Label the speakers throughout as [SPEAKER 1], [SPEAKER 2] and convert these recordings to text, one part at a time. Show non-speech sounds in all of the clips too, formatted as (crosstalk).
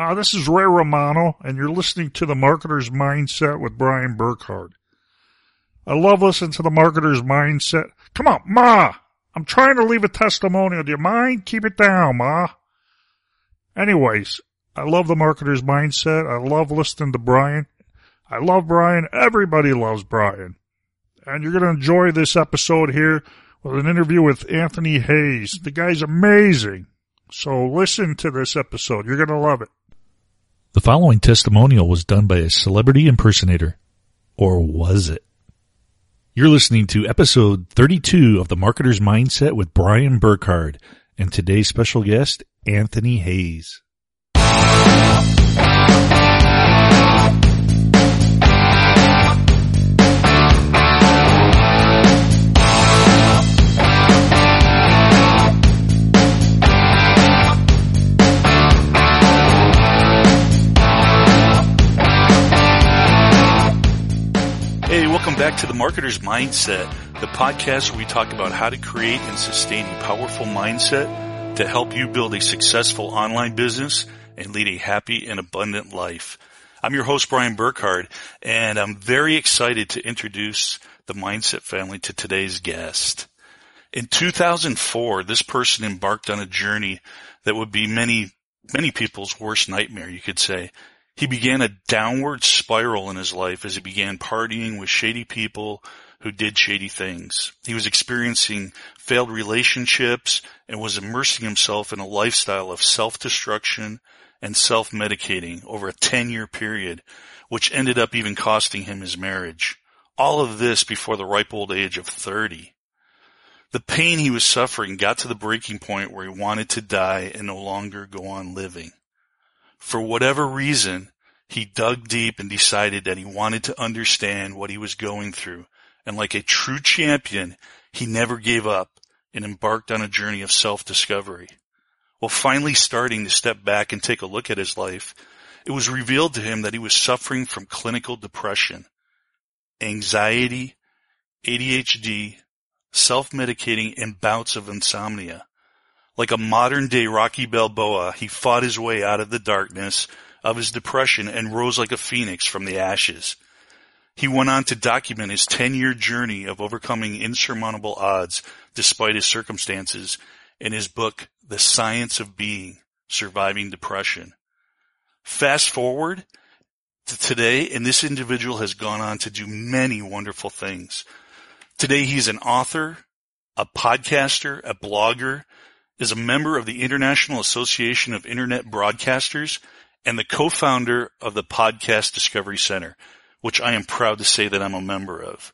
[SPEAKER 1] Uh, this is Ray Romano, and you're listening to The Marketer's Mindset with Brian Burkhart. I love listening to The Marketer's Mindset. Come on, Ma! I'm trying to leave a testimonial. Do you mind? Keep it down, Ma. Anyways, I love The Marketer's Mindset. I love listening to Brian. I love Brian. Everybody loves Brian. And you're going to enjoy this episode here with an interview with Anthony Hayes. The guy's amazing. So listen to this episode. You're going to love it.
[SPEAKER 2] The following testimonial was done by a celebrity impersonator. Or was it? You're listening to episode 32 of The Marketer's Mindset with Brian Burkhart and today's special guest, Anthony Hayes. Back to the Marketer's Mindset, the podcast where we talk about how to create and sustain a powerful mindset to help you build a successful online business and lead a happy and abundant life. I'm your host, Brian Burkhart, and I'm very excited to introduce the Mindset family to today's guest. In 2004, this person embarked on a journey that would be many, many people's worst nightmare, you could say. He began a downward spiral in his life as he began partying with shady people who did shady things. He was experiencing failed relationships and was immersing himself in a lifestyle of self-destruction and self-medicating over a 10 year period, which ended up even costing him his marriage. All of this before the ripe old age of 30. The pain he was suffering got to the breaking point where he wanted to die and no longer go on living. For whatever reason, he dug deep and decided that he wanted to understand what he was going through. And like a true champion, he never gave up and embarked on a journey of self-discovery. While finally starting to step back and take a look at his life, it was revealed to him that he was suffering from clinical depression, anxiety, ADHD, self-medicating, and bouts of insomnia. Like a modern day Rocky Balboa, he fought his way out of the darkness of his depression and rose like a phoenix from the ashes. He went on to document his 10 year journey of overcoming insurmountable odds despite his circumstances in his book, The Science of Being, Surviving Depression. Fast forward to today, and this individual has gone on to do many wonderful things. Today he's an author, a podcaster, a blogger, is a member of the International Association of Internet Broadcasters and the co-founder of the Podcast Discovery Center, which I am proud to say that I'm a member of.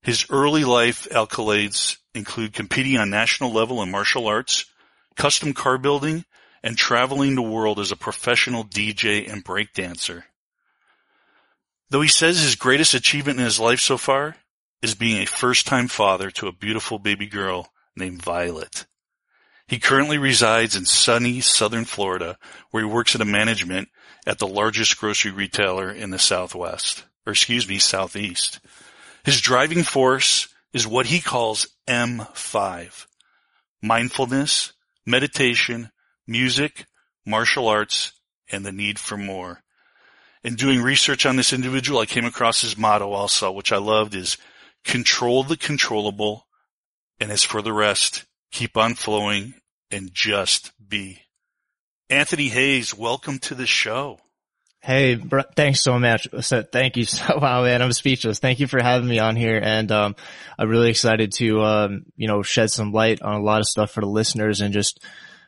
[SPEAKER 2] His early life accolades include competing on national level in martial arts, custom car building, and traveling the world as a professional DJ and breakdancer. Though he says his greatest achievement in his life so far is being a first-time father to a beautiful baby girl named Violet. He currently resides in sunny southern Florida, where he works a management at the largest grocery retailer in the Southwest, or excuse me, Southeast. His driving force is what he calls M5. Mindfulness, meditation, music, martial arts, and the need for more. In doing research on this individual, I came across his motto also, which I loved is control the controllable. And as for the rest, keep on flowing and just be. Anthony Hayes, welcome to the show.
[SPEAKER 3] Hey, bro, thanks so much. So, thank you (laughs) so wow, man. I'm speechless. Thank you for having me on here. And, um, I'm really excited to, um, you know, shed some light on a lot of stuff for the listeners and just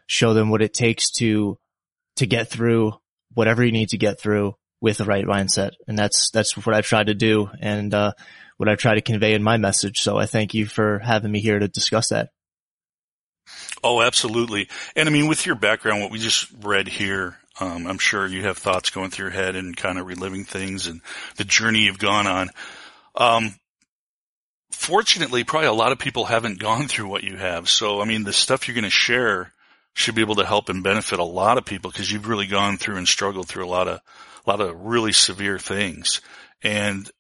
[SPEAKER 3] show them what it takes to, to get through whatever you need to get through with the right mindset. And that's, that's what I've tried to do and, uh, what I've tried to convey in my message. So I thank you for having me here to discuss that.
[SPEAKER 2] Oh, absolutely. And I mean, with your background, what we just read here, um, I'm sure you have thoughts going through your head and kind of reliving things and the journey you've gone on. Um, fortunately, probably a lot of people haven't gone through what you have. So, I mean, the stuff you're going to share should be able to help and benefit a lot of people because you've really gone through and struggled through a lot of, a lot of really severe things. And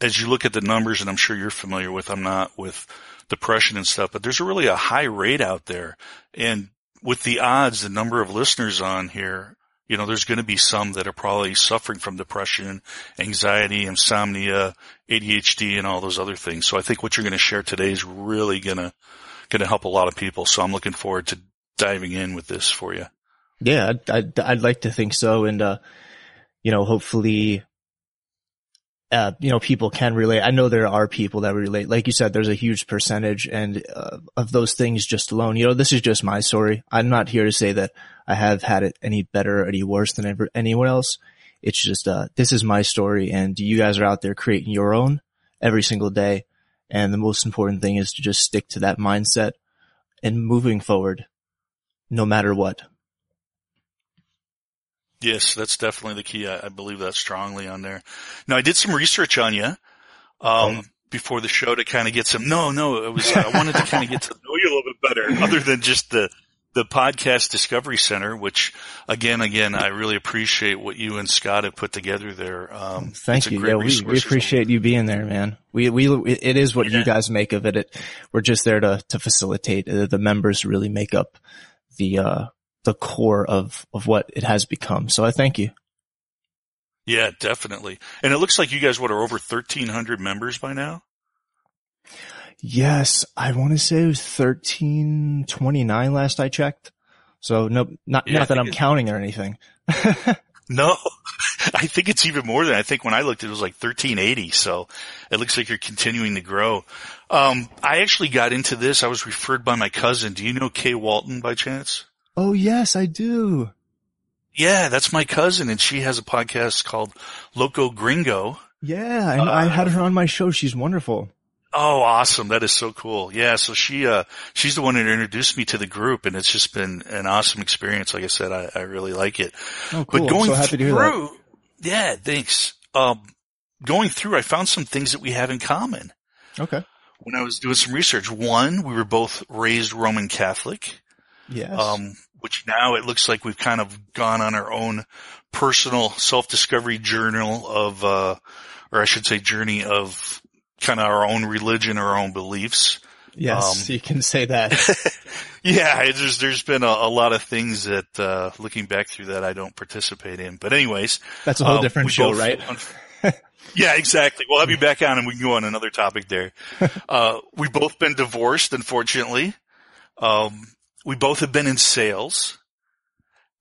[SPEAKER 2] as you look at the numbers, and I'm sure you're familiar with, I'm not with depression and stuff, but there's really a high rate out there. And with the odds, the number of listeners on here You know, there's going to be some that are probably suffering from depression, anxiety, insomnia, ADHD, and all those other things. So I think what you're going to share today is really going to going to help a lot of people. So I'm looking forward to diving in with this for you.
[SPEAKER 3] Yeah, I'd, I'd, I'd like to think so. And, uh, you know, hopefully, uh, you know, people can relate. I know there are people that relate. Like you said, there's a huge percentage and, uh, of those things just alone. You know, this is just my story. I'm not here to say that I have had it any better or any worse than ever, anyone else. It's just, uh, this is my story and you guys are out there creating your own every single day. And the most important thing is to just stick to that mindset and moving forward no matter what.
[SPEAKER 2] Yes, that's definitely the key. I, I, believe that strongly on there. Now I did some research on you, um, oh. before the show to kind of get some, no, no, it was, I wanted to kind of get to (laughs) know you a little bit better other than just the, the podcast discovery center, which again, again, I really appreciate what you and Scott have put together there. Um,
[SPEAKER 3] thank you. Yeah, we, we appreciate you being there, man. We, we, it is what yeah. you guys make of it. it. We're just there to, to facilitate uh, the members really make up the, uh, the core of, of what it has become. So I thank you.
[SPEAKER 2] Yeah, definitely. And it looks like you guys, what are over 1300 members by now?
[SPEAKER 3] Yes. I want to say it was 1329 last I checked. So no, not, yeah, not that I'm counting or anything. (laughs)
[SPEAKER 2] no, (laughs) I think it's even more than I think when I looked, it was like 1380. So it looks like you're continuing to grow. Um, I actually got into this. I was referred by my cousin. Do you know Kay Walton by chance?
[SPEAKER 3] Oh yes, I do.
[SPEAKER 2] Yeah, that's my cousin and she has a podcast called Loco Gringo.
[SPEAKER 3] Yeah, and uh, I had her on my show. She's wonderful.
[SPEAKER 2] Oh, awesome. That is so cool. Yeah. So she, uh, she's the one that introduced me to the group and it's just been an awesome experience. Like I said, I, I really like it.
[SPEAKER 3] Oh, cool. But going so through,
[SPEAKER 2] yeah, thanks. Um, going through, I found some things that we have in common.
[SPEAKER 3] Okay.
[SPEAKER 2] When I was doing some research, one, we were both raised Roman Catholic.
[SPEAKER 3] Yes.
[SPEAKER 2] Um, which now it looks like we've kind of gone on our own personal self-discovery journal of, uh, or I should say journey of kind of our own religion, our own beliefs.
[SPEAKER 3] Yes, um, you can say that. (laughs)
[SPEAKER 2] yeah, there's there's been a, a, lot of things that uh, looking back through that I don't participate in. But anyways,
[SPEAKER 3] that's a whole um, different show, both, right? (laughs)
[SPEAKER 2] yeah, exactly. We'll have you back on and we can go on another topic there. (laughs) Uh, we've both been divorced, unfortunately. Um, we both have been in sales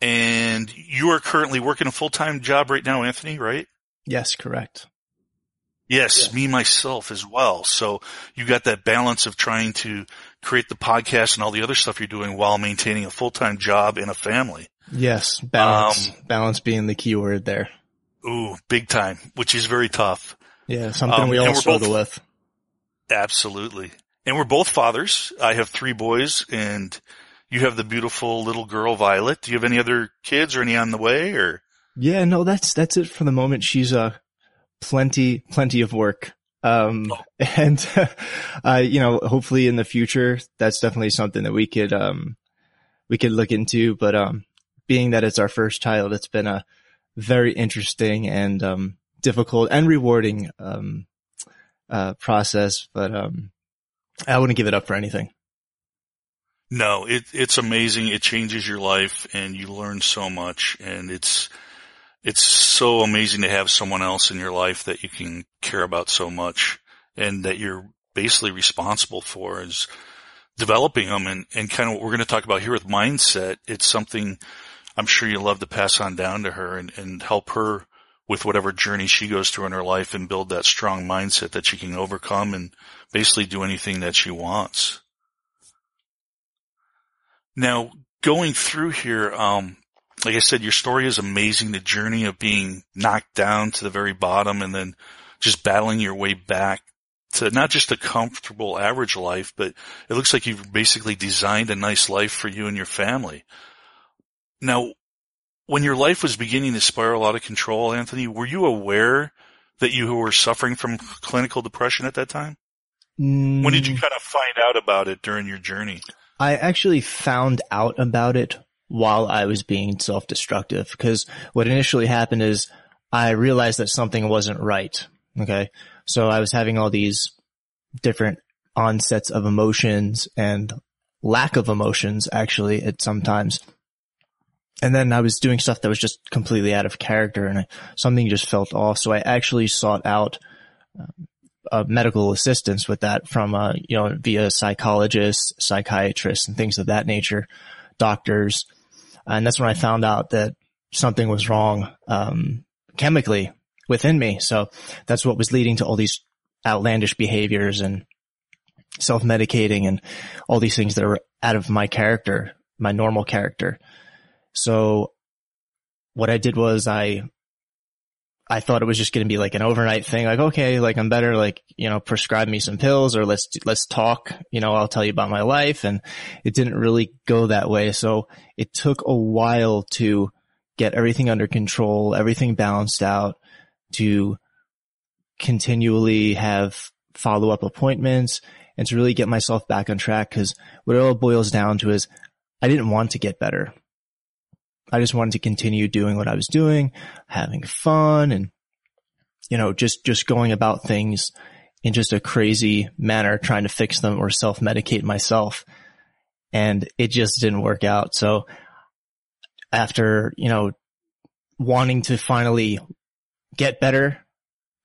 [SPEAKER 2] and you are currently working a full-time job right now, Anthony, right?
[SPEAKER 3] Yes, correct.
[SPEAKER 2] Yes, yeah. me myself as well. So you got that balance of trying to create the podcast and all the other stuff you're doing while maintaining a full-time job and a family.
[SPEAKER 3] Yes, balance. Um, balance being the key word there.
[SPEAKER 2] Ooh, big time, which is very tough.
[SPEAKER 3] Yeah, something um, we all struggle both, with.
[SPEAKER 2] Absolutely. And we're both fathers. I have three boys and you have the beautiful little girl Violet. Do you have any other kids or any on the way or?
[SPEAKER 3] Yeah, no, that's, that's it for the moment. She's, uh, plenty, plenty of work. Um, oh. (laughs) and, (laughs) uh, you know, hopefully in the future, that's definitely something that we could, um, we could look into. But, um, being that it's our first child, it's been a very interesting and, um, difficult and rewarding, um, uh, process. But, um, I wouldn't give it up for anything.
[SPEAKER 2] No, it, it's amazing. It changes your life and you learn so much and it's, it's so amazing to have someone else in your life that you can care about so much and that you're basically responsible for is developing them and, and kind of what we're going to talk about here with mindset. It's something I'm sure you love to pass on down to her and, and help her with whatever journey she goes through in her life and build that strong mindset that she can overcome and basically do anything that she wants. Now, going through here, um, like I said, your story is amazing. The journey of being knocked down to the very bottom and then just battling your way back to not just a comfortable average life, but it looks like you've basically designed a nice life for you and your family. Now, when your life was beginning to spiral out of control, Anthony, were you aware that you were suffering from clinical depression at that time? Mm. When did you mm. kind of find out about it during your journey?
[SPEAKER 3] I actually found out about it while I was being self-destructive because what initially happened is I realized that something wasn't right. Okay. So I was having all these different onsets of emotions and lack of emotions actually at sometimes. and then I was doing stuff that was just completely out of character and I, something just felt off. So I actually sought out um, uh, medical assistance with that from, uh, you know, via psychologists, psychiatrists and things of that nature, doctors. And that's when I found out that something was wrong, um, chemically within me. So that's what was leading to all these outlandish behaviors and self-medicating and all these things that are out of my character, my normal character. So what I did was I, I thought it was just going to be like an overnight thing. Like, okay, like I'm better, like, you know, prescribe me some pills or let's, let's talk, you know, I'll tell you about my life. And it didn't really go that way. So it took a while to get everything under control, everything balanced out to continually have follow up appointments and to really get myself back on track. Cause what it all boils down to is I didn't want to get better. I just wanted to continue doing what I was doing, having fun and, you know, just, just going about things in just a crazy manner, trying to fix them or self medicate myself. And it just didn't work out. So after, you know, wanting to finally get better,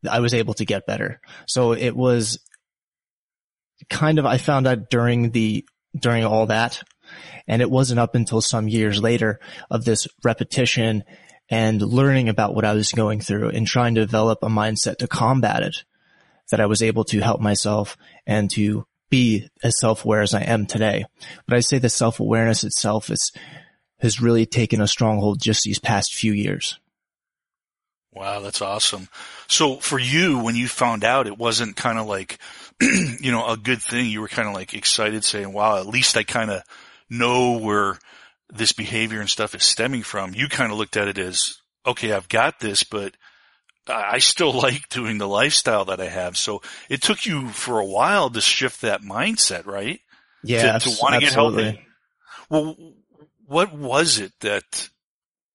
[SPEAKER 3] I was able to get better. So it was kind of, I found out during the, during all that, and it wasn't up until some years later of this repetition and learning about what I was going through and trying to develop a mindset to combat it that I was able to help myself and to be as self-aware as I am today. But I say the self-awareness itself is, has really taken a stronghold just these past few years.
[SPEAKER 2] Wow, that's awesome. So for you, when you found out, it wasn't kind of like, (clears throat) you know, a good thing. You were kind of like excited saying, wow, at least I kind of know where this behavior and stuff is stemming from. You kind of looked at it as, okay, I've got this, but I still (laughs) like doing the lifestyle that I have. So it took you for a while to shift that mindset, right?
[SPEAKER 3] Yeah.
[SPEAKER 2] To, to want to get healthy. Well, what was it that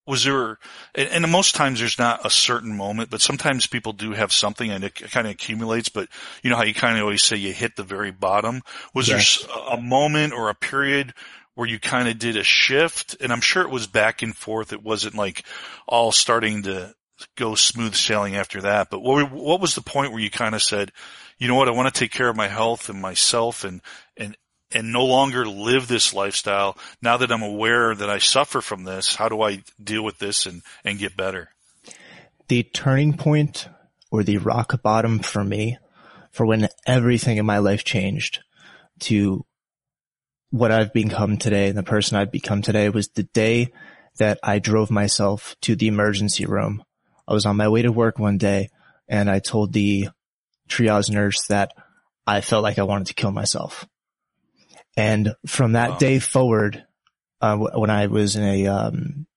[SPEAKER 2] was there, and, and, most times there's not a certain moment, but sometimes people do have something and it kind of accumulates, but you know how you kind of always say you hit the very bottom. Was yes. there a moment or a period where you kind of did a shift? And I'm sure it was back and forth. It wasn't like all starting to go smooth sailing after that. But what, what was the point where you kind of said, you know what, I want to take care of my health and myself and, and, and no longer live this lifestyle. Now that I'm aware that I suffer from this, how do I deal with this and, and get better?
[SPEAKER 3] The turning point or the rock bottom for me for when everything in my life changed to what I've become today and the person I've become today was the day that I drove myself to the emergency room. I was on my way to work one day and I told the triage nurse that I felt like I wanted to kill myself. And from that wow. day forward, uh, when I was in a, um,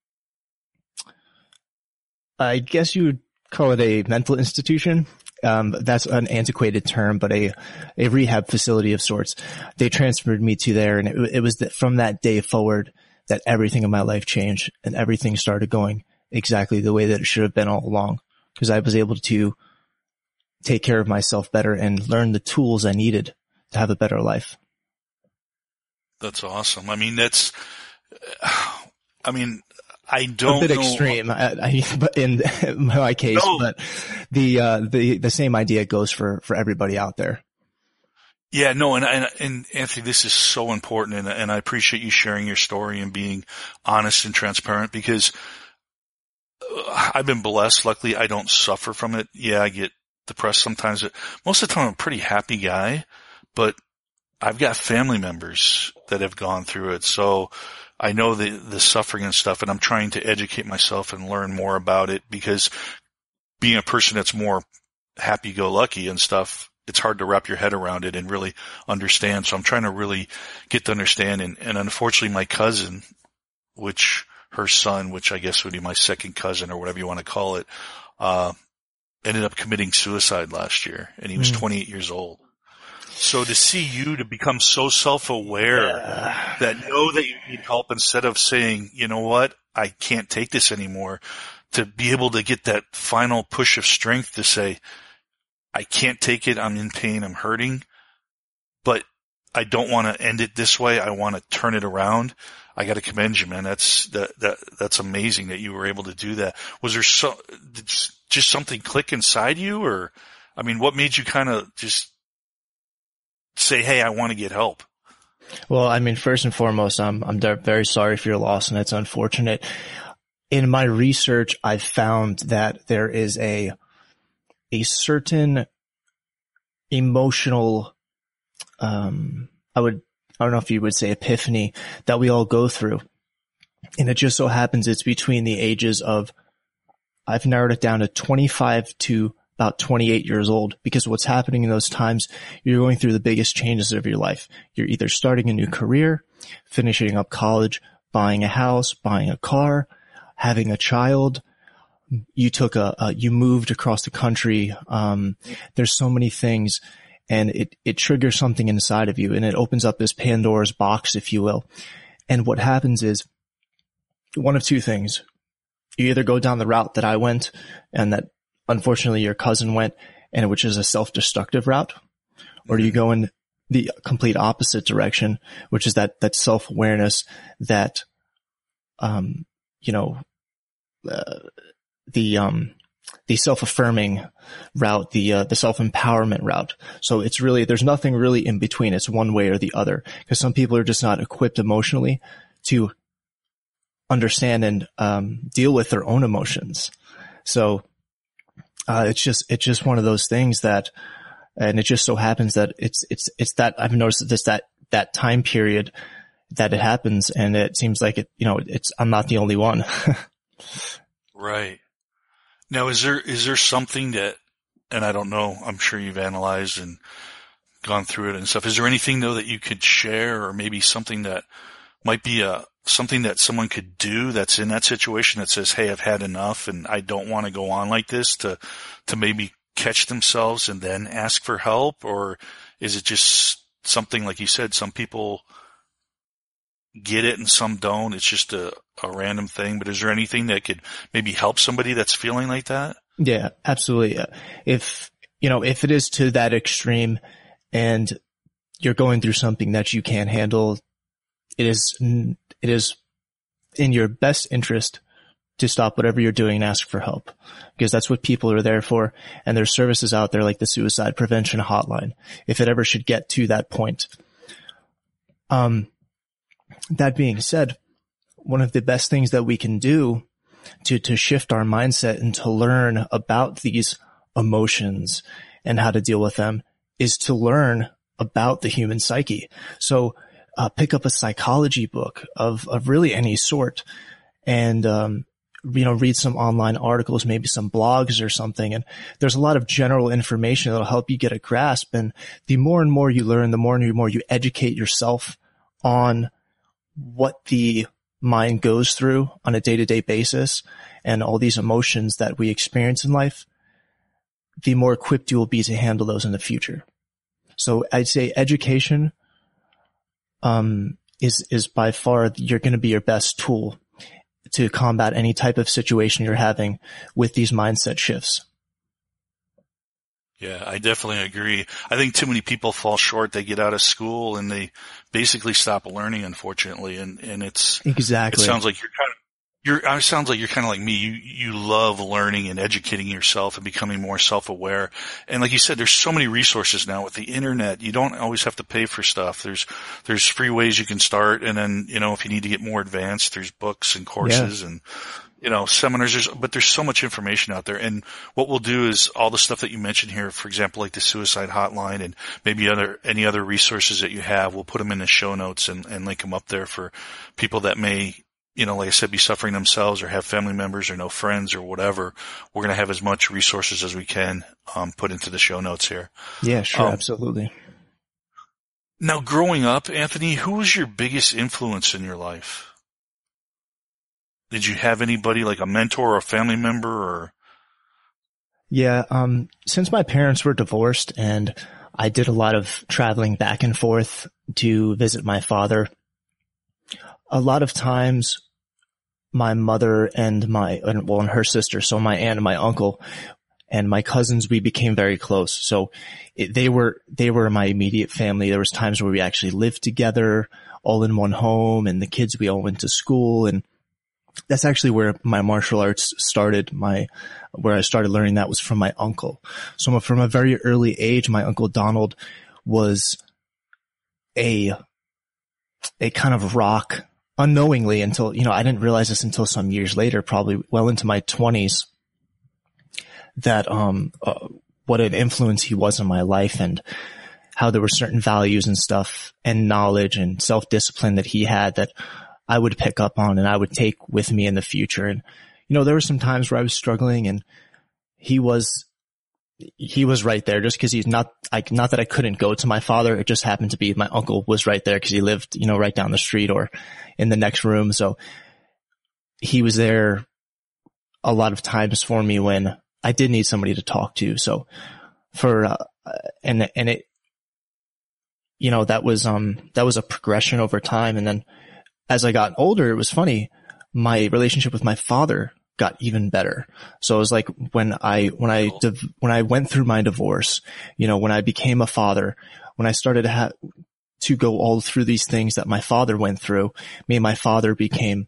[SPEAKER 3] I guess you would call it a mental institution. Um, that's an antiquated term, but a, a rehab facility of sorts. They transferred me to there and it, it was that from that day forward that everything in my life changed and everything started going exactly the way that it should have been all along because I was able to take care of myself better and learn the tools I needed to have a better life.
[SPEAKER 2] That's awesome. I mean, that's, I mean, I don't
[SPEAKER 3] a bit
[SPEAKER 2] know.
[SPEAKER 3] extreme I, I, in my case, no. but the, uh, the, the same idea goes for, for everybody out there.
[SPEAKER 2] Yeah, no, and, and, and Anthony, this is so important and, and I appreciate you sharing your story and being honest and transparent because uh, I've been blessed. Luckily, I don't suffer from it. Yeah, I get depressed sometimes, but most of the time I'm a pretty happy guy, but I've got family members that have gone through it. So I know the, the suffering and stuff and I'm trying to educate myself and learn more about it because being a person that's more happy go lucky and stuff, it's hard to wrap your head around it and really understand. So I'm trying to really get to understand. And, and unfortunately my cousin, which her son, which I guess would be my second cousin or whatever you want to call it, uh, ended up committing suicide last year and he was mm. 28 years old. So to see you to become so self-aware yeah. that know that you need help instead of saying, you know what, I can't take this anymore, to be able to get that final push of strength to say, I can't take it. I'm in pain. I'm hurting, but I don't want to end it this way. I want to turn it around. I got to commend you, man. That's that that that's amazing that you were able to do that. Was there so just something click inside you, or I mean, what made you kind of just say, "Hey, I want to get help"?
[SPEAKER 3] Well, I mean, first and foremost, I'm I'm very sorry for your loss, and it's unfortunate. In my research, I've found that there is a a certain emotional, um, I would I don't know if you would say epiphany that we all go through, and it just so happens it's between the ages of I've narrowed it down to 25 to about 28 years old because what's happening in those times, you're going through the biggest changes of your life. You're either starting a new career, finishing up college, buying a house, buying a car, having a child. You took a, a you moved across the country. Um, there's so many things and it, it triggers something inside of you and it opens up this Pandora's box, if you will. And what happens is one of two things. You either go down the route that I went and that unfortunately your cousin went and which is a self-destructive route, or do you go in the complete opposite direction, which is that, that self-awareness that, um, you know, uh, the, um, the self-affirming route, the, uh, the self-empowerment route. So it's really, there's nothing really in between. It's one way or the other because some people are just not equipped emotionally to understand and, um, deal with their own emotions. So uh, it's just, it's just one of those things that, and it just so happens that it's, it's, it's that I've noticed that this, that, that time period that it happens. And it seems like it, you know, it's, I'm not the only one. (laughs)
[SPEAKER 2] right. Now, is there, is there something that, and I don't know, I'm sure you've analyzed and gone through it and stuff. Is there anything though that you could share or maybe something that might be a, something that someone could do that's in that situation that says, Hey, I've had enough and I don't want to go on like this to, to maybe catch themselves and then ask for help? Or is it just something like you said, some people get it and some don't. It's just a, a random thing, but is there anything that could maybe help somebody that's feeling like that?
[SPEAKER 3] Yeah, absolutely. Uh, if, you know, if it is to that extreme and you're going through something that you can't handle, it is it is in your best interest to stop whatever you're doing and ask for help because that's what people are there for. And there's services out there like the suicide prevention hotline. If it ever should get to that point. Um, that being said, one of the best things that we can do to, to shift our mindset and to learn about these emotions and how to deal with them is to learn about the human psyche. So uh, pick up a psychology book of, of really any sort and, um, you know, read some online articles, maybe some blogs or something. And there's a lot of general information that'll help you get a grasp. And the more and more you learn, the more and more you educate yourself on what the mind goes through on a day to day basis and all these emotions that we experience in life, the more equipped you will be to handle those in the future. So I'd say education um, is is by far you're going to be your best tool to combat any type of situation you're having with these mindset shifts.
[SPEAKER 2] Yeah, I definitely agree. I think too many people fall short. They get out of school and they basically stop learning, unfortunately. And, and it's,
[SPEAKER 3] exactly,
[SPEAKER 2] it sounds like you're kind of, you're, uh, it sounds like you're kind of like me. You, you love learning and educating yourself and becoming more self-aware. And like you said, there's so many resources now with the internet. You don't always have to pay for stuff. There's, there's free ways you can start. And then, you know, if you need to get more advanced, there's books and courses yeah. and, you know, seminars, there's, but there's so much information out there. And what we'll do is all the stuff that you mentioned here, for example, like the suicide hotline and maybe other, any other resources that you have, we'll put them in the show notes and, and link them up there for people that may you know, like I said, be suffering themselves or have family members or no friends or whatever, we're going to have as much resources as we can um, put into the show notes here.
[SPEAKER 3] Yeah, sure, um, absolutely.
[SPEAKER 2] Now, growing up, Anthony, who was your biggest influence in your life? Did you have anybody like a mentor or a family member or?
[SPEAKER 3] Yeah, um, since my parents were divorced and I did a lot of traveling back and forth to visit my father, a lot of times my mother and my, and, well, and her sister, so my aunt and my uncle, and my cousins, we became very close. So it, they were, they were my immediate family. There was times where we actually lived together all in one home and the kids, we all went to school and that's actually where my martial arts started. My, where I started learning that was from my uncle. So from a very early age, my uncle Donald was a, a kind of rock unknowingly until, you know, I didn't realize this until some years later, probably well into my twenties that, um, uh, what an influence he was in my life and how there were certain values and stuff and knowledge and self-discipline that he had that I would pick up on and I would take with me in the future. And, you know, there were some times where I was struggling and he was, he was right there just cause he's not, like, not that I couldn't go to my father. It just happened to be my uncle was right there cause he lived, you know, right down the street or in the next room. So he was there a lot of times for me when I did need somebody to talk to. So for, uh, and, and it, you know, that was, um, that was a progression over time. And then as I got older, it was funny. My relationship with my father got even better. So it was like when I, when I, div- when I went through my divorce, you know, when I became a father, when I started to have, to go all through these things that my father went through, me and my father became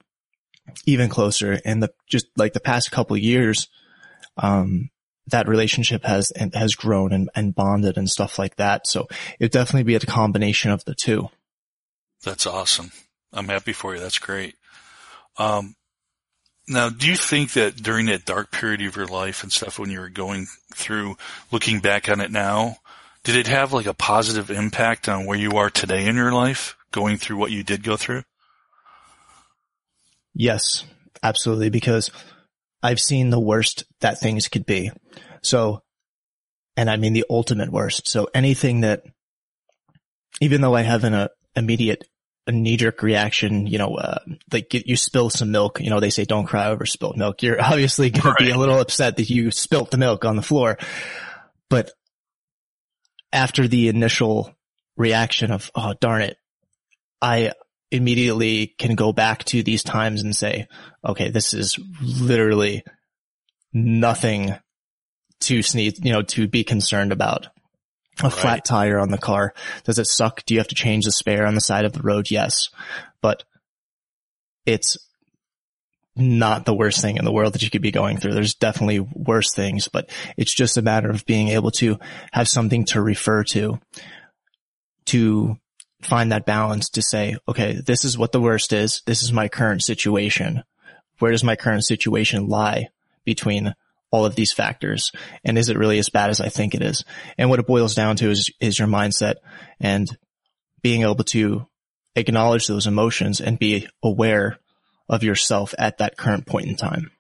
[SPEAKER 3] even closer. And the, just like the past couple years, um, that relationship has, has grown and, and bonded and stuff like that. So it'd definitely be a combination of the two.
[SPEAKER 2] That's awesome. I'm happy for you. That's great. Um, now, do you think that during that dark period of your life and stuff when you were going through, looking back on it now, did it have like a positive impact on where you are today in your life, going through what you did go through?
[SPEAKER 3] Yes, absolutely. Because I've seen the worst that things could be. So, and I mean the ultimate worst. So anything that, even though I have an uh, immediate a knee jerk reaction, you know, uh, like you spill some milk, you know, they say don't cry over spilled milk. You're (laughs) obviously going right. to be a little upset that you spilt the milk on the floor. But after the initial reaction of, oh, darn it, I immediately can go back to these times and say, okay, this is literally nothing to sneeze, you know, to be concerned about a right. flat tire on the car. Does it suck? Do you have to change the spare on the side of the road? Yes, but it's not the worst thing in the world that you could be going through. There's definitely worse things, but it's just a matter of being able to have something to refer to, to find that balance to say, okay, this is what the worst is. This is my current situation. Where does my current situation lie between all of these factors? And is it really as bad as I think it is? And what it boils down to is, is your mindset and being able to acknowledge those emotions and be aware of yourself at that current point in time.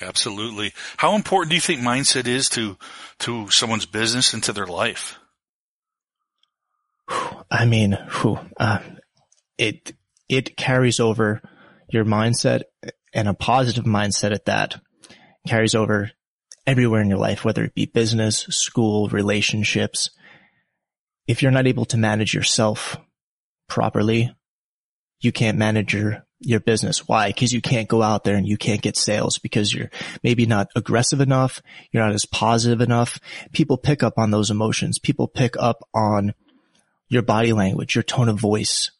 [SPEAKER 2] Absolutely. How important do you think mindset is to, to someone's business and to their life?
[SPEAKER 3] I mean, uh, it, it carries over your mindset and a positive mindset at that carries over everywhere in your life, whether it be business, school, relationships. If you're not able to manage yourself properly, you can't manage your, your business. Why? Because you can't go out there and you can't get sales because you're maybe not aggressive enough. You're not as positive enough. People pick up on those emotions. People pick up on your body language, your tone of voice,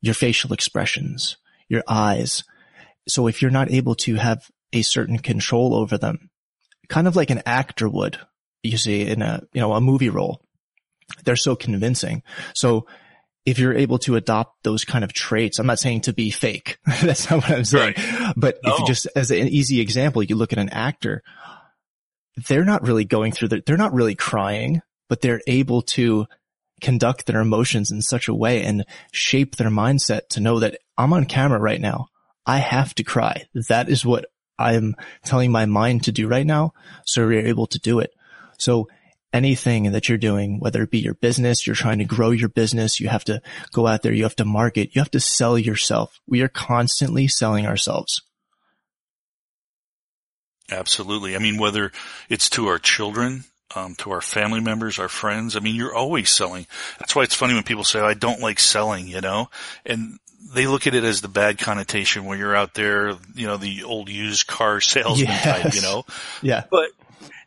[SPEAKER 3] your facial expressions, your eyes. So if you're not able to have a certain control over them, kind of like an actor would, you see in a, you know, a movie role, they're so convincing. So if you're able to adopt those kind of traits, I'm not saying to be fake. (laughs) That's not what I'm saying. Right. But no. if you just as an easy example, you look at an actor, they're not really going through the, they're not really crying, but they're able to conduct their emotions in such a way and shape their mindset to know that I'm on camera right now. I have to cry. That is what I'm telling my mind to do right now. So you're able to do it. So anything that you're doing, whether it be your business, you're trying to grow your business, you have to go out there, you have to market, you have to sell yourself. We are constantly selling ourselves.
[SPEAKER 2] Absolutely. I mean, whether it's to our children, um, to our family members, our friends. I mean, you're always selling. That's why it's funny when people say, I don't like selling, you know, and they look at it as the bad connotation where you're out there, you know, the old used car salesman
[SPEAKER 3] Yes.
[SPEAKER 2] type, you know.
[SPEAKER 3] Yeah.
[SPEAKER 2] But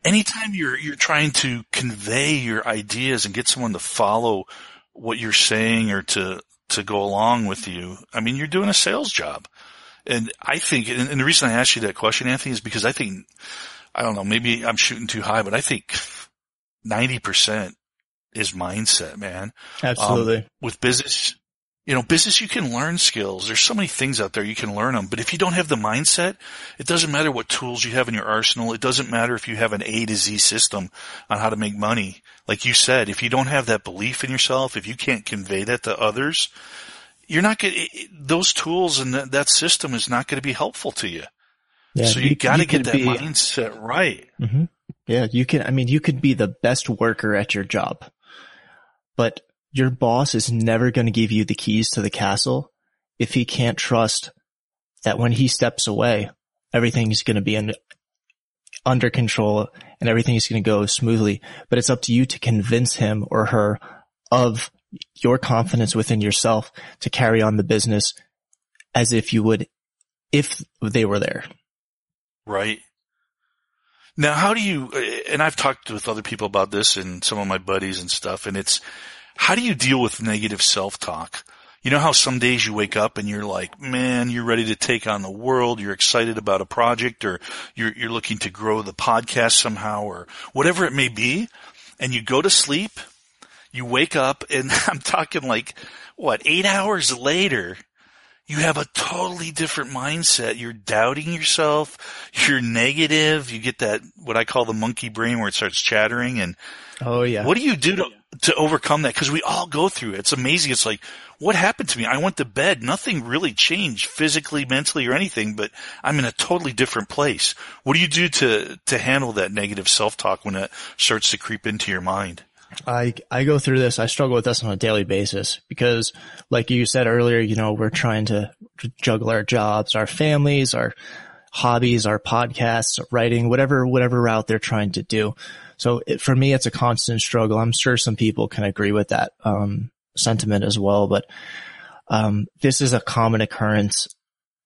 [SPEAKER 2] anytime you're you're trying to convey your ideas and get someone to follow what you're saying or to to go along with you, I mean, you're doing a sales job. And I think, and, and the reason I asked you that question, Anthony, is because I think, I don't know, maybe I'm shooting too high, but I think 90% is mindset, man um,
[SPEAKER 3] Absolutely.
[SPEAKER 2] with business, you know, business, you can learn skills. There's so many things out there you can learn them. But if you don't have the mindset, it doesn't matter what tools you have in your arsenal. It doesn't matter if you have an A to Z system on how to make money. Like you said, if you don't have that belief in yourself, if you can't convey that to others, you're not going to, those tools and that, that system is not going to be helpful to you.
[SPEAKER 3] yeah.
[SPEAKER 2] so you, got to get that
[SPEAKER 3] be-
[SPEAKER 2] mindset right.
[SPEAKER 3] hmm Yeah, you can, I mean, you could be the best worker at your job, but your boss is never going to give you the keys to the castle if he can't trust that when he steps away, everything's going to be in, under control and everything is going to go smoothly. But it's up to you to convince him or her of your confidence within yourself to carry on the business as if you would if they were there.
[SPEAKER 2] Right. Now, how do you, and I've talked with other people about this and some of my buddies and stuff, and it's, how do you deal with negative self-talk? You know how some days you wake up and you're like, man, you're ready to take on the world. You're excited about a project or you're, you're looking to grow the podcast somehow or whatever it may be. And you go to sleep, you wake up and (laughs) I'm talking like, what, eight hours later, you have a totally different mindset. You're doubting yourself. You're negative. You get that, what I call the monkey brain where it starts chattering. And
[SPEAKER 3] Oh yeah.
[SPEAKER 2] what do you do to, to overcome that? Cause we all go through it. It's amazing. It's like, what happened to me? I went to bed. Nothing really changed physically, mentally or anything, but I'm in a totally different place. What do you do to, to handle that negative self-talk when it starts to creep into your mind?
[SPEAKER 3] I I go through this. I struggle with this on a daily basis because, like you said earlier, you know, we're trying to juggle our jobs, our families, our hobbies, our podcasts, writing, whatever whatever route they're trying to do. So it, for me, it's a constant struggle. I'm sure some people can agree with that um, sentiment as well, but um, this is a common occurrence.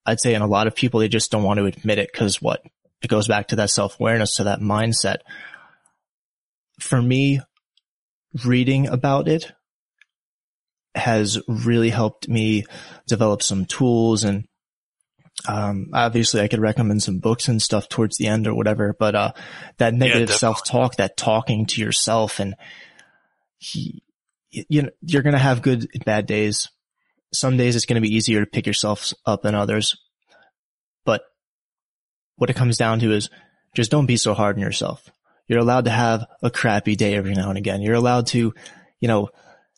[SPEAKER 3] I'd say in a lot of people, they just don't want to admit it because what it goes back to that self awareness, to that mindset. For me, reading about it has really helped me develop some tools and um, obviously I could recommend some books and stuff towards the end or whatever, but, uh, that negative
[SPEAKER 2] definitely.
[SPEAKER 3] self-talk, that talking to yourself and he, you know, you're going to have good and bad days. Some days it's going to be easier to pick yourself up than others, but what it comes down to is just don't be so hard on yourself. You're allowed to have a crappy day every now and again. You're allowed to, you know,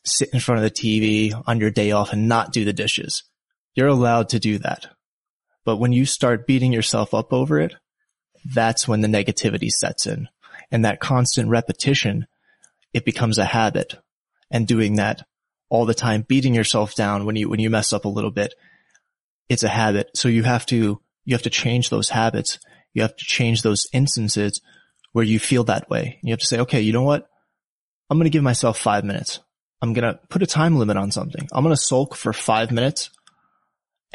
[SPEAKER 3] sit in front of the TV on your day off and not do the dishes. You're allowed to do that. But when you start beating yourself up over it, that's when the negativity sets in. And that constant repetition, it becomes a habit. And doing that all the time, beating yourself down when you, when you mess up a little bit, it's a habit. So you have to, you have to change those habits. You have to change those instances where you feel that way. You have to say, okay, you know what? I'm going to give myself five minutes. I'm going to put a time limit on something. I'm going to sulk for five minutes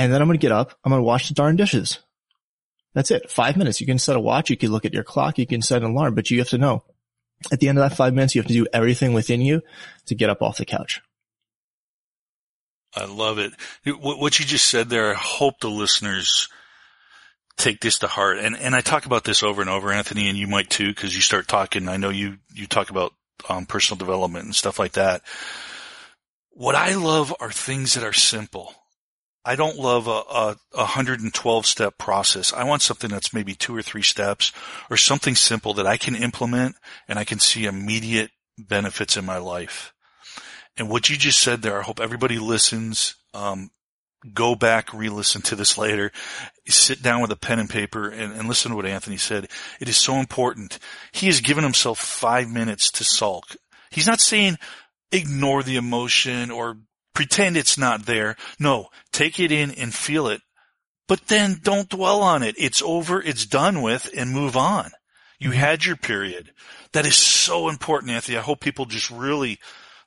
[SPEAKER 3] and then I'm going to get up. I'm going to wash the darn dishes. That's it. Five minutes. You can set a watch. You can look at your clock. You can set an alarm, but you have to know at the end of that five minutes, you have to do everything within you to get up off the couch.
[SPEAKER 2] I love it. What you just said there, I hope the listeners take this to heart. And, and I talk about this over and over, Anthony, and you might too, cause you start talking. I know you, you talk about, um, personal development and stuff like that. What I love are things that are simple. I don't love a, a, a 112 step process. I want something that's maybe two or three steps or something simple that I can implement and I can see immediate benefits in my life. And what you just said there, I hope everybody listens. Um, go back, re-listen to this later, sit down with a pen and paper and, and listen to what Anthony said. It is so important. He has given himself five minutes to sulk. He's not saying ignore the emotion or pretend it's not there. No, take it in and feel it, but then don't dwell on it. It's over. It's done with and move on. You mm-hmm. had your period. That is so important, Anthony. I hope people just really,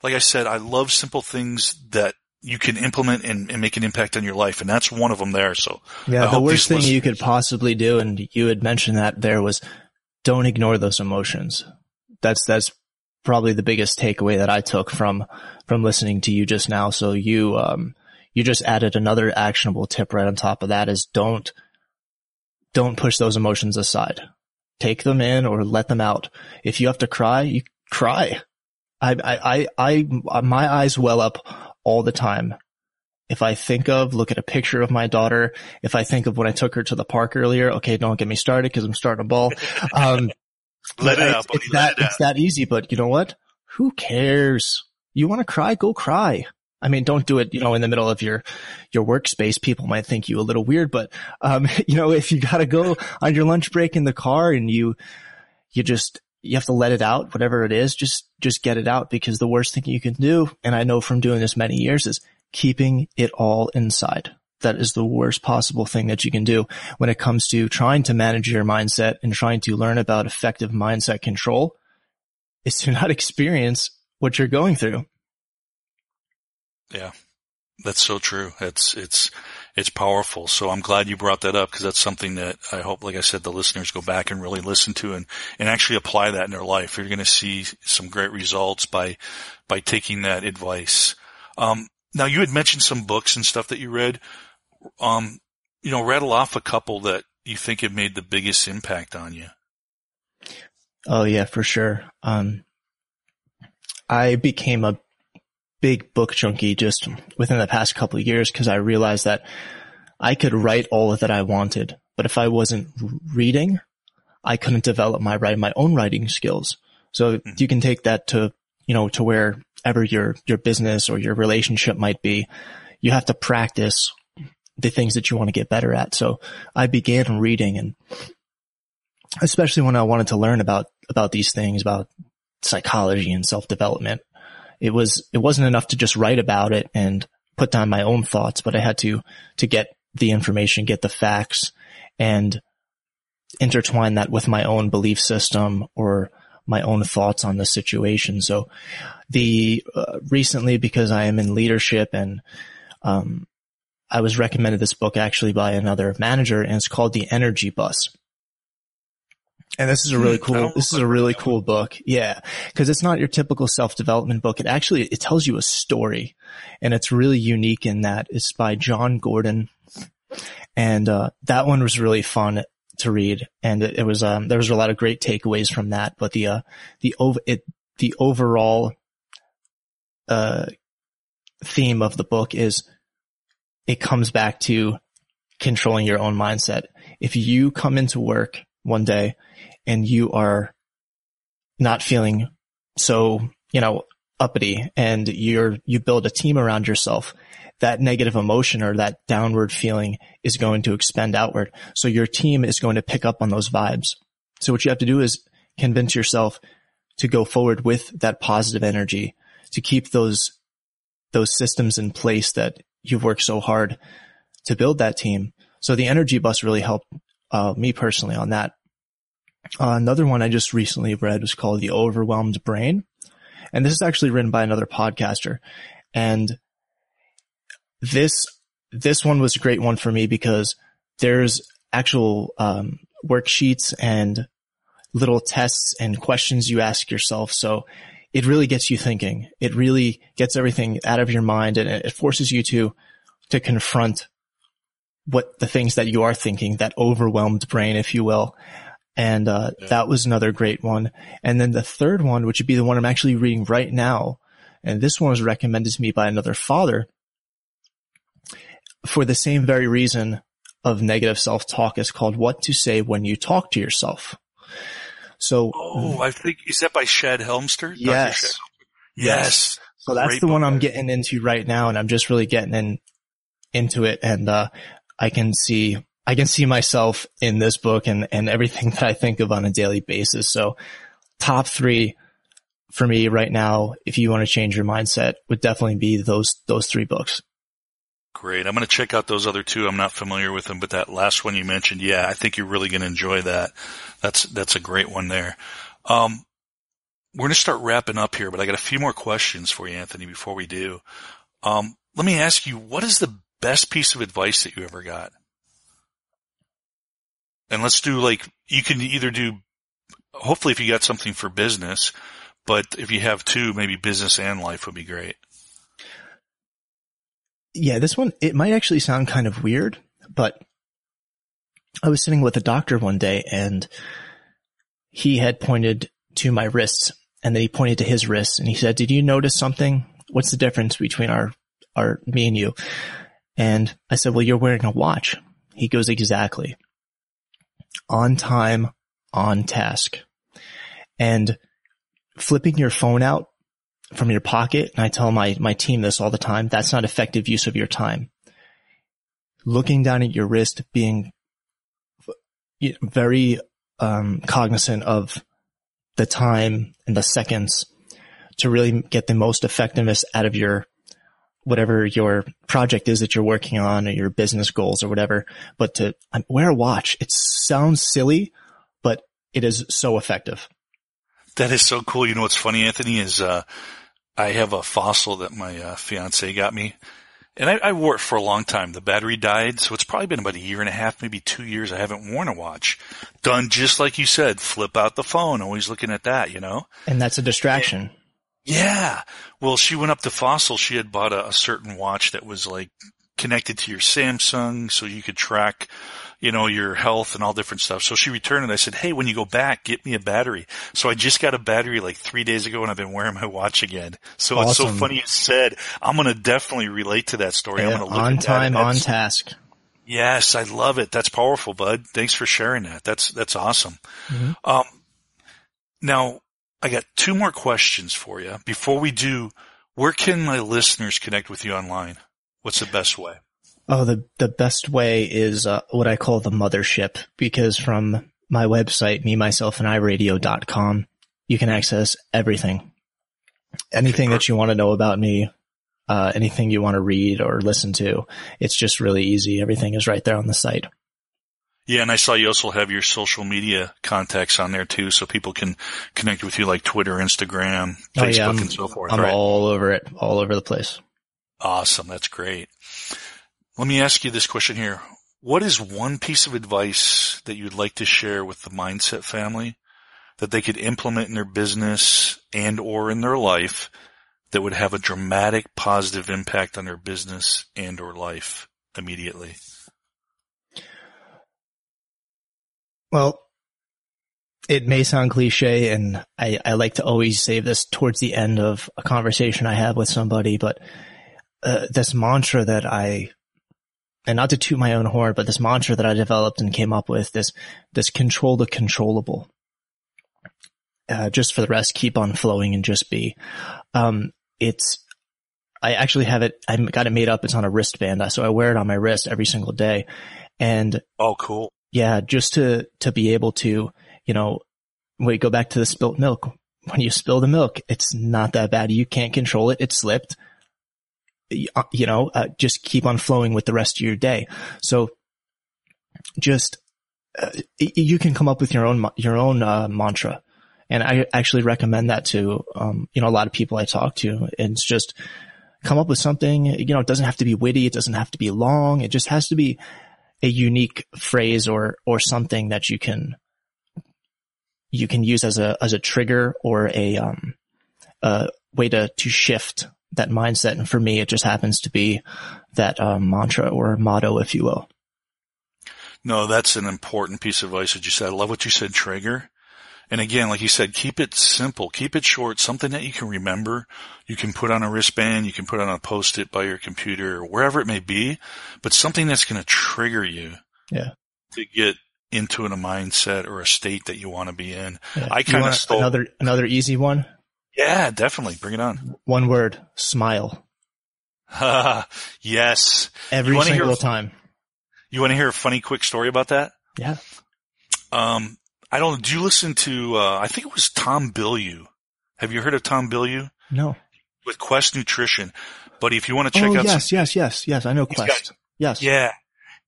[SPEAKER 2] like I said, I love simple things that you can implement and, and, make an impact on your life. And that's one of them there. So
[SPEAKER 3] yeah, I the worst thing you could possibly do, and you had mentioned that there was don't ignore those emotions. That's, that's probably the biggest takeaway that I took from, from listening to you just now. So you, um, you just added another actionable tip right on top of that is don't, don't push those emotions aside. Take them in or let them out. If you have to cry, you cry. I, I, I, I, my eyes well up all the time. If I think of, look at a picture of my daughter. If I think of when I took her to the park earlier, okay, don't get me started because I'm starting a ball. Um,
[SPEAKER 2] let it out,
[SPEAKER 3] it's, that,
[SPEAKER 2] it
[SPEAKER 3] it's that easy, but you know what? Who cares? You want to cry? Go cry. I mean, don't do it, you know, in the middle of your, your workspace. People might think you a little weird, but, um, (laughs) you know, if you gotta go on your lunch break in the car and you, you just, you have to let it out, whatever it is, just, just get it out because the worst thing you can do, and I know from doing this many years is keeping it all inside. That is the worst possible thing that you can do when it comes to trying to manage your mindset and trying to learn about effective mindset control is to (laughs) not experience what you're going through.
[SPEAKER 2] Yeah. That's so true. It's, it's, it's powerful. So I'm glad you brought that up because that's something that I hope, like I said, the listeners go back and really listen to and, and actually apply that in their life. You're going to see some great results by, by taking that advice. Um, now you had mentioned some books and stuff that you read. Um, you know, rattle off a couple that you think have made the biggest impact on you.
[SPEAKER 3] Oh yeah, for sure. Um, I became a big book junkie just within the past couple of years because I realized that I could write all that I wanted, but if I wasn't reading, I couldn't develop my write my own writing skills. So mm-hmm. you can take that to, you know, to wherever your, your business or your relationship might be. You have to practice the things that you want to get better at. So I began reading and especially when I wanted to learn about, about these things, about psychology and self development it was, it wasn't enough to just write about it and put down my own thoughts, but I had to, to get the information, get the facts and intertwine that with my own belief system or my own thoughts on the situation. So the, uh, recently because I am in leadership and, um, I was recommended this book actually by another manager and it's called The Energy Bus. And this is a really hmm, cool, this is a really cool book. Yeah. Cause it's not your typical self-development book. It actually, it tells you a story and it's really unique in that it's by Jon Gordon. And, uh, that one was really fun to read. And it, it was, um, there was a lot of great takeaways from that, but the, uh, the over, it, the overall, uh, theme of the book is it comes back to controlling your own mindset. If you come into work one day and you are not feeling so, you know, uppity and you're, you build a team around yourself, that negative emotion or that downward feeling is going to expend outward. So your team is going to pick up on those vibes. So what you have to do is convince yourself to go forward with that positive energy, to keep those, those systems in place that you've worked so hard to build that team. So the energy bus really helped uh, me personally on that. Uh, another one I just recently read was called The Overwhelmed Brain. And this is actually written by another podcaster. And this, this one was a great one for me because there's actual, um, worksheets and little tests and questions you ask yourself. So it really gets you thinking. It really gets everything out of your mind and it forces you to, to confront what the things that you are thinking, that overwhelmed brain, if you will. And, uh, yeah. that was another great one. And then the third one, which would be the one I'm actually reading right now. And this one was recommended to me by another father for the same very reason of negative self-talk is called what to say when you talk to yourself. So,
[SPEAKER 2] oh, I think is that by Shad Helmstetter?
[SPEAKER 3] Yes.
[SPEAKER 2] Shad. Yes.
[SPEAKER 3] So that's Great the one I'm getting into right now, and I'm just really getting in into it, and uh, I can see I can see myself in this book and, and everything (laughs) that I think of on a daily basis. So top three for me right now, if you want to change your mindset would definitely be those, those three books.
[SPEAKER 2] Great. I'm going to check out those other two. I'm not familiar with them, but that last one you mentioned, yeah, I think you're really going to enjoy that. That's, that's a great one there. Um, we're going to start wrapping up here, but I got a few more questions for you, Anthony, before we do. Um, let me ask you, what is the best piece of advice that you ever got? And let's do like, you can either do, hopefully if you got something for business, but if you have two, maybe business and life would be great.
[SPEAKER 3] Yeah, this one, it might actually sound kind of weird, but I was sitting with a doctor one day and he had pointed to my wrists and then he pointed to his wrists and he said, did you notice something? What's the difference between our, our, me and you? And I said, well, you're wearing a watch. He goes, exactly. On time, on task. And flipping your phone out from your pocket, and I tell my, my team this all the time, that's not effective use of your time. Looking down at your wrist, being very um, cognizant of the time and the seconds to really get the most effectiveness out of your whatever your project is that you're working on or your business goals or whatever. But to um, wear a watch, it sounds silly, but it is so effective.
[SPEAKER 2] That is so cool. You know what's funny, Anthony, is uh, I have a fossil that my uh, fiance got me, and I, I, wore it for a long time. The battery died, so it's probably been about a year and a half, maybe two years. I haven't worn a watch. Done just like you said, flip out the phone, always looking at that, you know.
[SPEAKER 3] And that's a distraction.
[SPEAKER 2] And, yeah. Well, she went up to Fossil. She had bought a, a certain watch that was like connected to your Samsung, so you could track you know, your health and all different stuff. So she returned and I said, Hey, when you go back, get me a battery. So I just got a battery like three days ago and I've been wearing my watch again. So awesome. it's so funny you said, I'm going to definitely relate to that story.
[SPEAKER 3] Yeah,
[SPEAKER 2] I'm going to
[SPEAKER 3] look on time, on task.
[SPEAKER 2] Yes, I love it. That's powerful, bud. Thanks for sharing that. That's, that's awesome. Mm-hmm. Um, now I got two more questions for you. Before we do, where can my listeners connect with you online? What's the best way?
[SPEAKER 3] Oh, the, the best way is uh, what I call the mothership because from my website, me, myself, and iRadio.com, you can access everything. Anything that you want to know about me, uh, anything you want to read or listen to, it's just really easy. Everything is right there on the site.
[SPEAKER 2] Yeah, and I saw you also have your social media contacts on there too, so people can connect with you like Twitter, Instagram, Facebook, oh, yeah, and so forth.
[SPEAKER 3] I'm
[SPEAKER 2] right?
[SPEAKER 3] all over it, all over the place.
[SPEAKER 2] Awesome. That's great. Let me ask you this question here. What is one piece of advice that you'd like to share with the mindset family that they could implement in their business and or in their life that would have a dramatic positive impact on their business and or life immediately?
[SPEAKER 3] Well, it may sound cliche and I, I like to always save this towards the end of a conversation I have with somebody, but uh, this mantra that I and not to toot my own horn, but this mantra that I developed and came up with this, this control the controllable. Uh, just for the rest, keep on flowing and just be. Um, it's, I actually have it, I got it made up. It's on a wristband. So I wear it on my wrist every single day. And.
[SPEAKER 2] Oh, cool.
[SPEAKER 3] Yeah. Just to, to be able to, you know, we go back to the spilt milk. When you spill the milk, it's not that bad. You can't control it. It slipped you know, uh, just keep on flowing with the rest of your day. So just, uh, you can come up with your own, your own, uh, mantra. And I actually recommend that to, um, you know, a lot of people I talk to. And it's just come up with something, you know, it doesn't have to be witty. It doesn't have to be long. It just has to be a unique phrase or, or something that you can, you can use as a, as a trigger or a, um, a way to, to shift that mindset. And for me, it just happens to be that um, mantra or motto, if you will.
[SPEAKER 2] No, that's an important piece of advice that you said. I love what you said, trigger. And again, like you said, keep it simple, keep it short, something that you can remember. You can put on a wristband, you can put on a post-it by your computer or wherever it may be, but something that's going to trigger you.
[SPEAKER 3] Yeah.
[SPEAKER 2] To get into a mindset or a state that you want to be in.
[SPEAKER 3] Yeah. I kind of stole another, another easy one.
[SPEAKER 2] Yeah, definitely. Bring it on.
[SPEAKER 3] One word, smile. (laughs)
[SPEAKER 2] yes.
[SPEAKER 3] Every single hear, time.
[SPEAKER 2] You want to hear a funny quick story about that?
[SPEAKER 3] Yeah.
[SPEAKER 2] Um, I don't, do you listen to, uh, I think it was Tom Bilyeu. Have you heard of Tom Bilyeu?
[SPEAKER 3] No.
[SPEAKER 2] With Quest Nutrition. But if you want to check
[SPEAKER 3] oh,
[SPEAKER 2] out.
[SPEAKER 3] Yes, some, yes, yes, yes. I know Quest. Got, yes.
[SPEAKER 2] Yeah.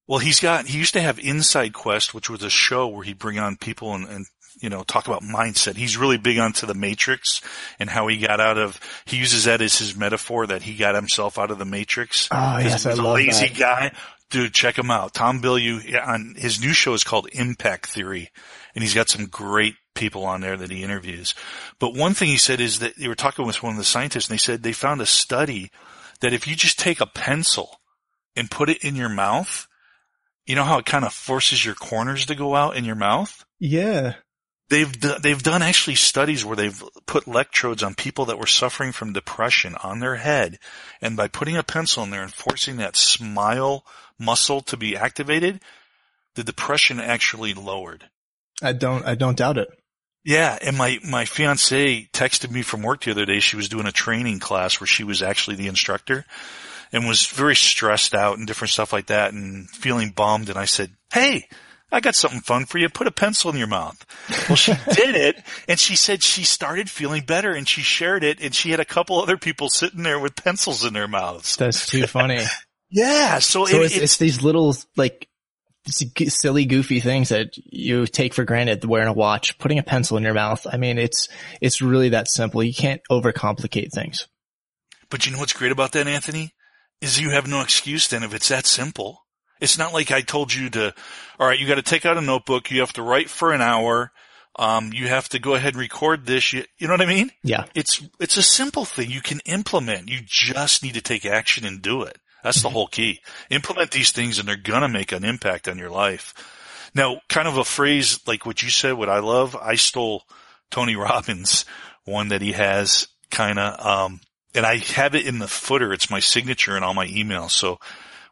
[SPEAKER 2] Well, he's got, he used to have Inside Quest, which was a show where he'd bring on people and, and you know, talk about mindset. He's really big onto the matrix and how he got out of, he uses that as his metaphor that he got himself out of the matrix.
[SPEAKER 3] Oh, yes,
[SPEAKER 2] he was
[SPEAKER 3] I
[SPEAKER 2] a
[SPEAKER 3] love
[SPEAKER 2] lazy
[SPEAKER 3] that.
[SPEAKER 2] guy. Dude, check him out. Tom Bilyeu on his new show is called Impact Theory and he's got some great people on there that he interviews. But one thing he said is that they were talking with one of the scientists and they said they found a study that if you just take a pencil and put it in your mouth, you know how it kind of forces your corners to go out in your mouth?
[SPEAKER 3] Yeah.
[SPEAKER 2] They've d- they've done actually studies where they've put electrodes on people that were suffering from depression on their head, and by putting a pencil in there and forcing that smile muscle to be activated, the depression actually lowered.
[SPEAKER 3] I don't, I don't doubt it.
[SPEAKER 2] Yeah, and my my fiance texted me from work the other day. She was doing a training class where she was actually the instructor, and was very stressed out and different stuff like that, and feeling bummed. And I said, "Hey, I got something fun for you. Put a pencil in your mouth." Well, she (laughs) did it, and she said she started feeling better, and she shared it, and she had a couple other people sitting there with pencils in their mouths.
[SPEAKER 3] That's too funny. (laughs)
[SPEAKER 2] Yeah, so,
[SPEAKER 3] so
[SPEAKER 2] it,
[SPEAKER 3] it's, it's these little like silly, goofy things that you take for granted. Wearing a watch, putting a pencil in your mouth. I mean, it's it's really that simple. You can't overcomplicate things.
[SPEAKER 2] But you know what's great about that, Anthony? Is you have no excuse then if it's that simple. It's not like I told you to, alright, you gotta take out a notebook, you have to write for an hour, um, you have to go ahead and record this, you, you know what I mean?
[SPEAKER 3] Yeah,
[SPEAKER 2] It's, it's a simple thing you can implement. You just need to take action and do it. That's the whole key. Implement these things and they're gonna make an impact on your life. Now, kind of a phrase like what you said, what I love, I stole Tony (laughs) Robbins, one that he has kinda, um, and I have it in the footer. It's my signature in all my emails. So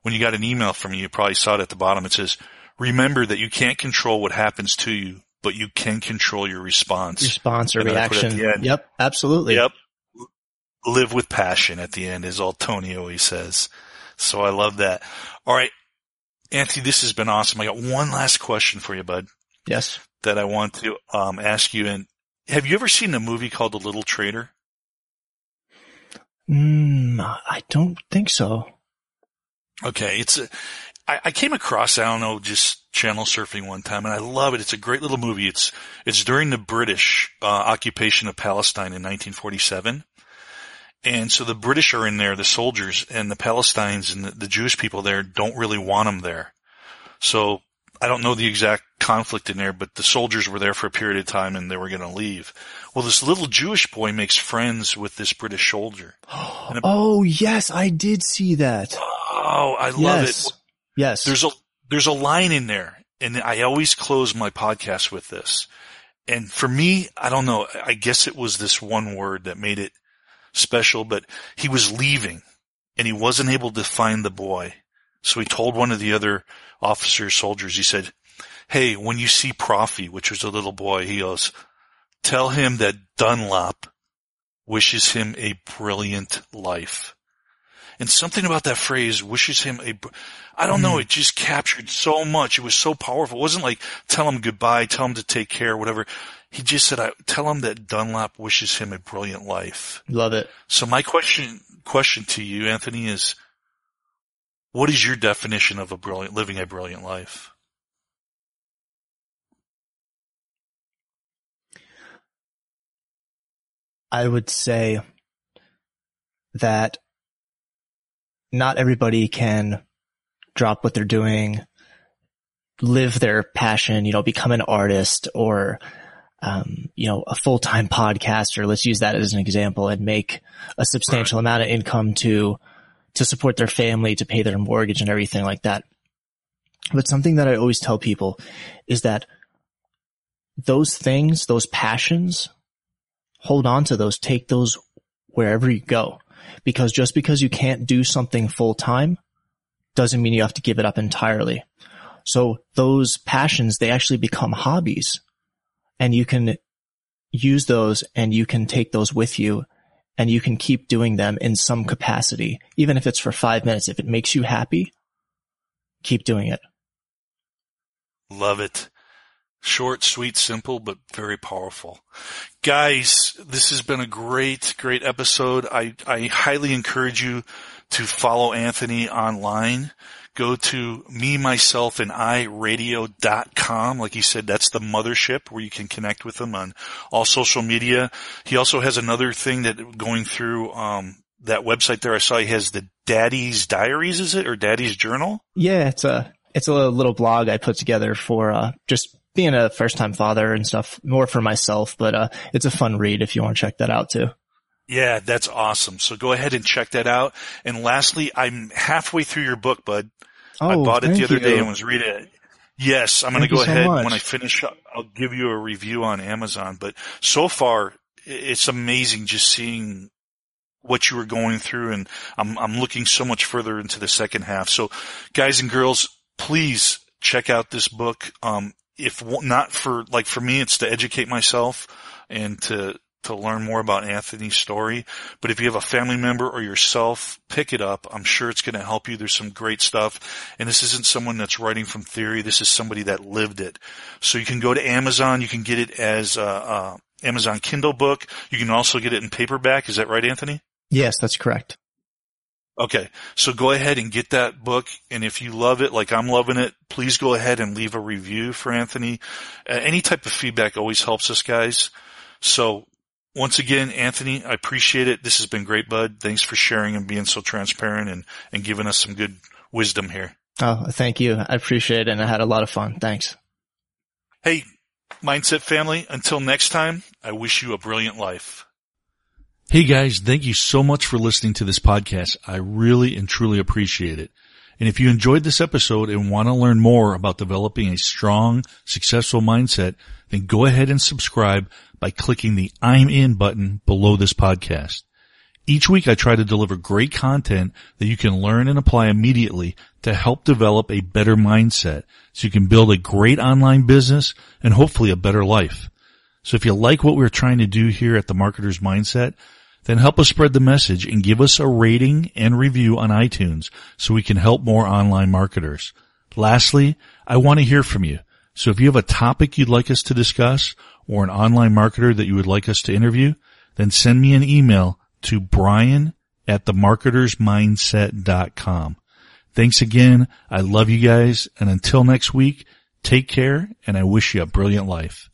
[SPEAKER 2] when you got an email from me, you probably saw it at the bottom. It says, remember that you can't control what happens to you, but you can control your response.
[SPEAKER 3] response or
[SPEAKER 2] And then I put at
[SPEAKER 3] reaction. Yep, absolutely.
[SPEAKER 2] Yep. Live with passion at the end is all Tony always says. So I love that. All right. Anthony, this has been awesome. I got one last question for you, bud,
[SPEAKER 3] Yes.
[SPEAKER 2] that I want to um, ask you. And have you ever seen a movie called The Little Traitor?
[SPEAKER 3] Mm, I don't think so.
[SPEAKER 2] Okay. It's a, I, I came across, I don't know, just channel surfing one time and I love it. It's a great little movie. It's, it's during the British uh, occupation of Palestine in 1947. And so the British are in there, the soldiers and the Palestinians and the, the Jewish people there don't really want them there. So I don't know the exact conflict in there, but the soldiers were there for a period of time and they were going to leave. Well, this little Jewish boy makes friends with this British soldier. (gasps)
[SPEAKER 3] Oh yes, I did see that.
[SPEAKER 2] Oh, I love
[SPEAKER 3] yes.
[SPEAKER 2] it.
[SPEAKER 3] Yes.
[SPEAKER 2] There's a there's a line in there, and I always close my podcast with this. And for me, I don't know. I guess it was this one word that made it special. But he was leaving, and he wasn't able to find the boy. So he told one of the other officers, soldiers. He said, "Hey, when you see Proffy, which was a little boy, he goes, tell him that Dunlop wishes him a brilliant life." And something about that phrase wishes him a, br- I don't know, hmm. it just captured so much. It was so powerful. It wasn't like tell him goodbye, tell him to take care, whatever. He just said, I tell him that Dunlop wishes him a brilliant life.
[SPEAKER 3] Love it.
[SPEAKER 2] So my question, question to you, Anthony, is what is your definition of a brilliant, living a brilliant life?
[SPEAKER 3] I would say that not everybody can drop what they're doing, live their passion, you know, become an artist or, um, you know, a full-time podcaster. Let's use that as an example and make a substantial amount of income to, to support their family, to pay their mortgage and everything like that. But something that I always tell people is that those things, those passions, hold on to those, take those wherever you go. Because just because you can't do something full time doesn't mean you have to give it up entirely. So those passions, they actually become hobbies and you can use those and you can take those with you and you can keep doing them in some capacity, even if it's for five minutes. If it makes you happy, keep doing it.
[SPEAKER 2] Love it. Short, sweet, simple, but very powerful. Guys, this has been a great, great episode. I, I highly encourage you to follow Anthony online. Go to me, myself, and I radio.com. Like he said, that's the mothership where you can connect with him on all social media. He also has another thing that going through, um, that website there. I saw he has the Daddy's Diaries, is it, or Daddy's Journal?
[SPEAKER 3] Yeah, it's a it's a little blog I put together for uh, just being a first time father and stuff, more for myself. But uh, it's a fun read if you want to check that out too.
[SPEAKER 2] Yeah, that's awesome. So go ahead and check that out. And lastly, I'm halfway through your book, bud.
[SPEAKER 3] Oh,
[SPEAKER 2] I bought it the other
[SPEAKER 3] you.
[SPEAKER 2] day and was reading it. Yes, I'm going to go
[SPEAKER 3] so
[SPEAKER 2] ahead
[SPEAKER 3] much.
[SPEAKER 2] when I finish. I'll give you a review on Amazon. But so far, it's amazing just seeing what you were going through, and I'm I'm looking so much further into the second half. So, guys and girls, please check out this book. Um, if not for like for me, it's to educate myself and to to learn more about Anthony's story. But if you have a family member or yourself, pick it up. I'm sure it's going to help you. There's some great stuff. And this isn't someone that's writing from theory. This is somebody that lived it. So you can go to Amazon. You can get it as a, a Amazon Kindle book. You can also get it in paperback. Is that right, Anthony?
[SPEAKER 3] Yes, that's correct.
[SPEAKER 2] Okay. So go ahead and get that book. And if you love it, like I'm loving it, please go ahead and leave a review for Anthony. Uh, any type of feedback always helps us guys. So once again, Anthony, I appreciate it. This has been great, bud. Thanks for sharing and being so transparent and, and giving us some good wisdom here.
[SPEAKER 3] Oh, thank you. I appreciate it, and I had a lot of fun. Thanks.
[SPEAKER 2] Hey, Mindset family, until next time, I wish you a brilliant life. Hey guys, thank you so much for listening to this podcast. I really and truly appreciate it. And if you enjoyed this episode and want to learn more about developing a strong, successful mindset, then go ahead and subscribe by clicking the I'm in button below this podcast. Each week I try to deliver great content that you can learn and apply immediately to help develop a better mindset so you can build a great online business and hopefully a better life. So if you like what we're trying to do here at the Marketer's Mindset, then help us spread the message and give us a rating and review on iTunes so we can help more online marketers. Lastly, I want to hear from you. So if you have a topic you'd like us to discuss or an online marketer that you would like us to interview, then send me an email to brian at themarketersmindset.com. Thanks again. I love you guys. And until next week, take care and I wish you a brilliant life.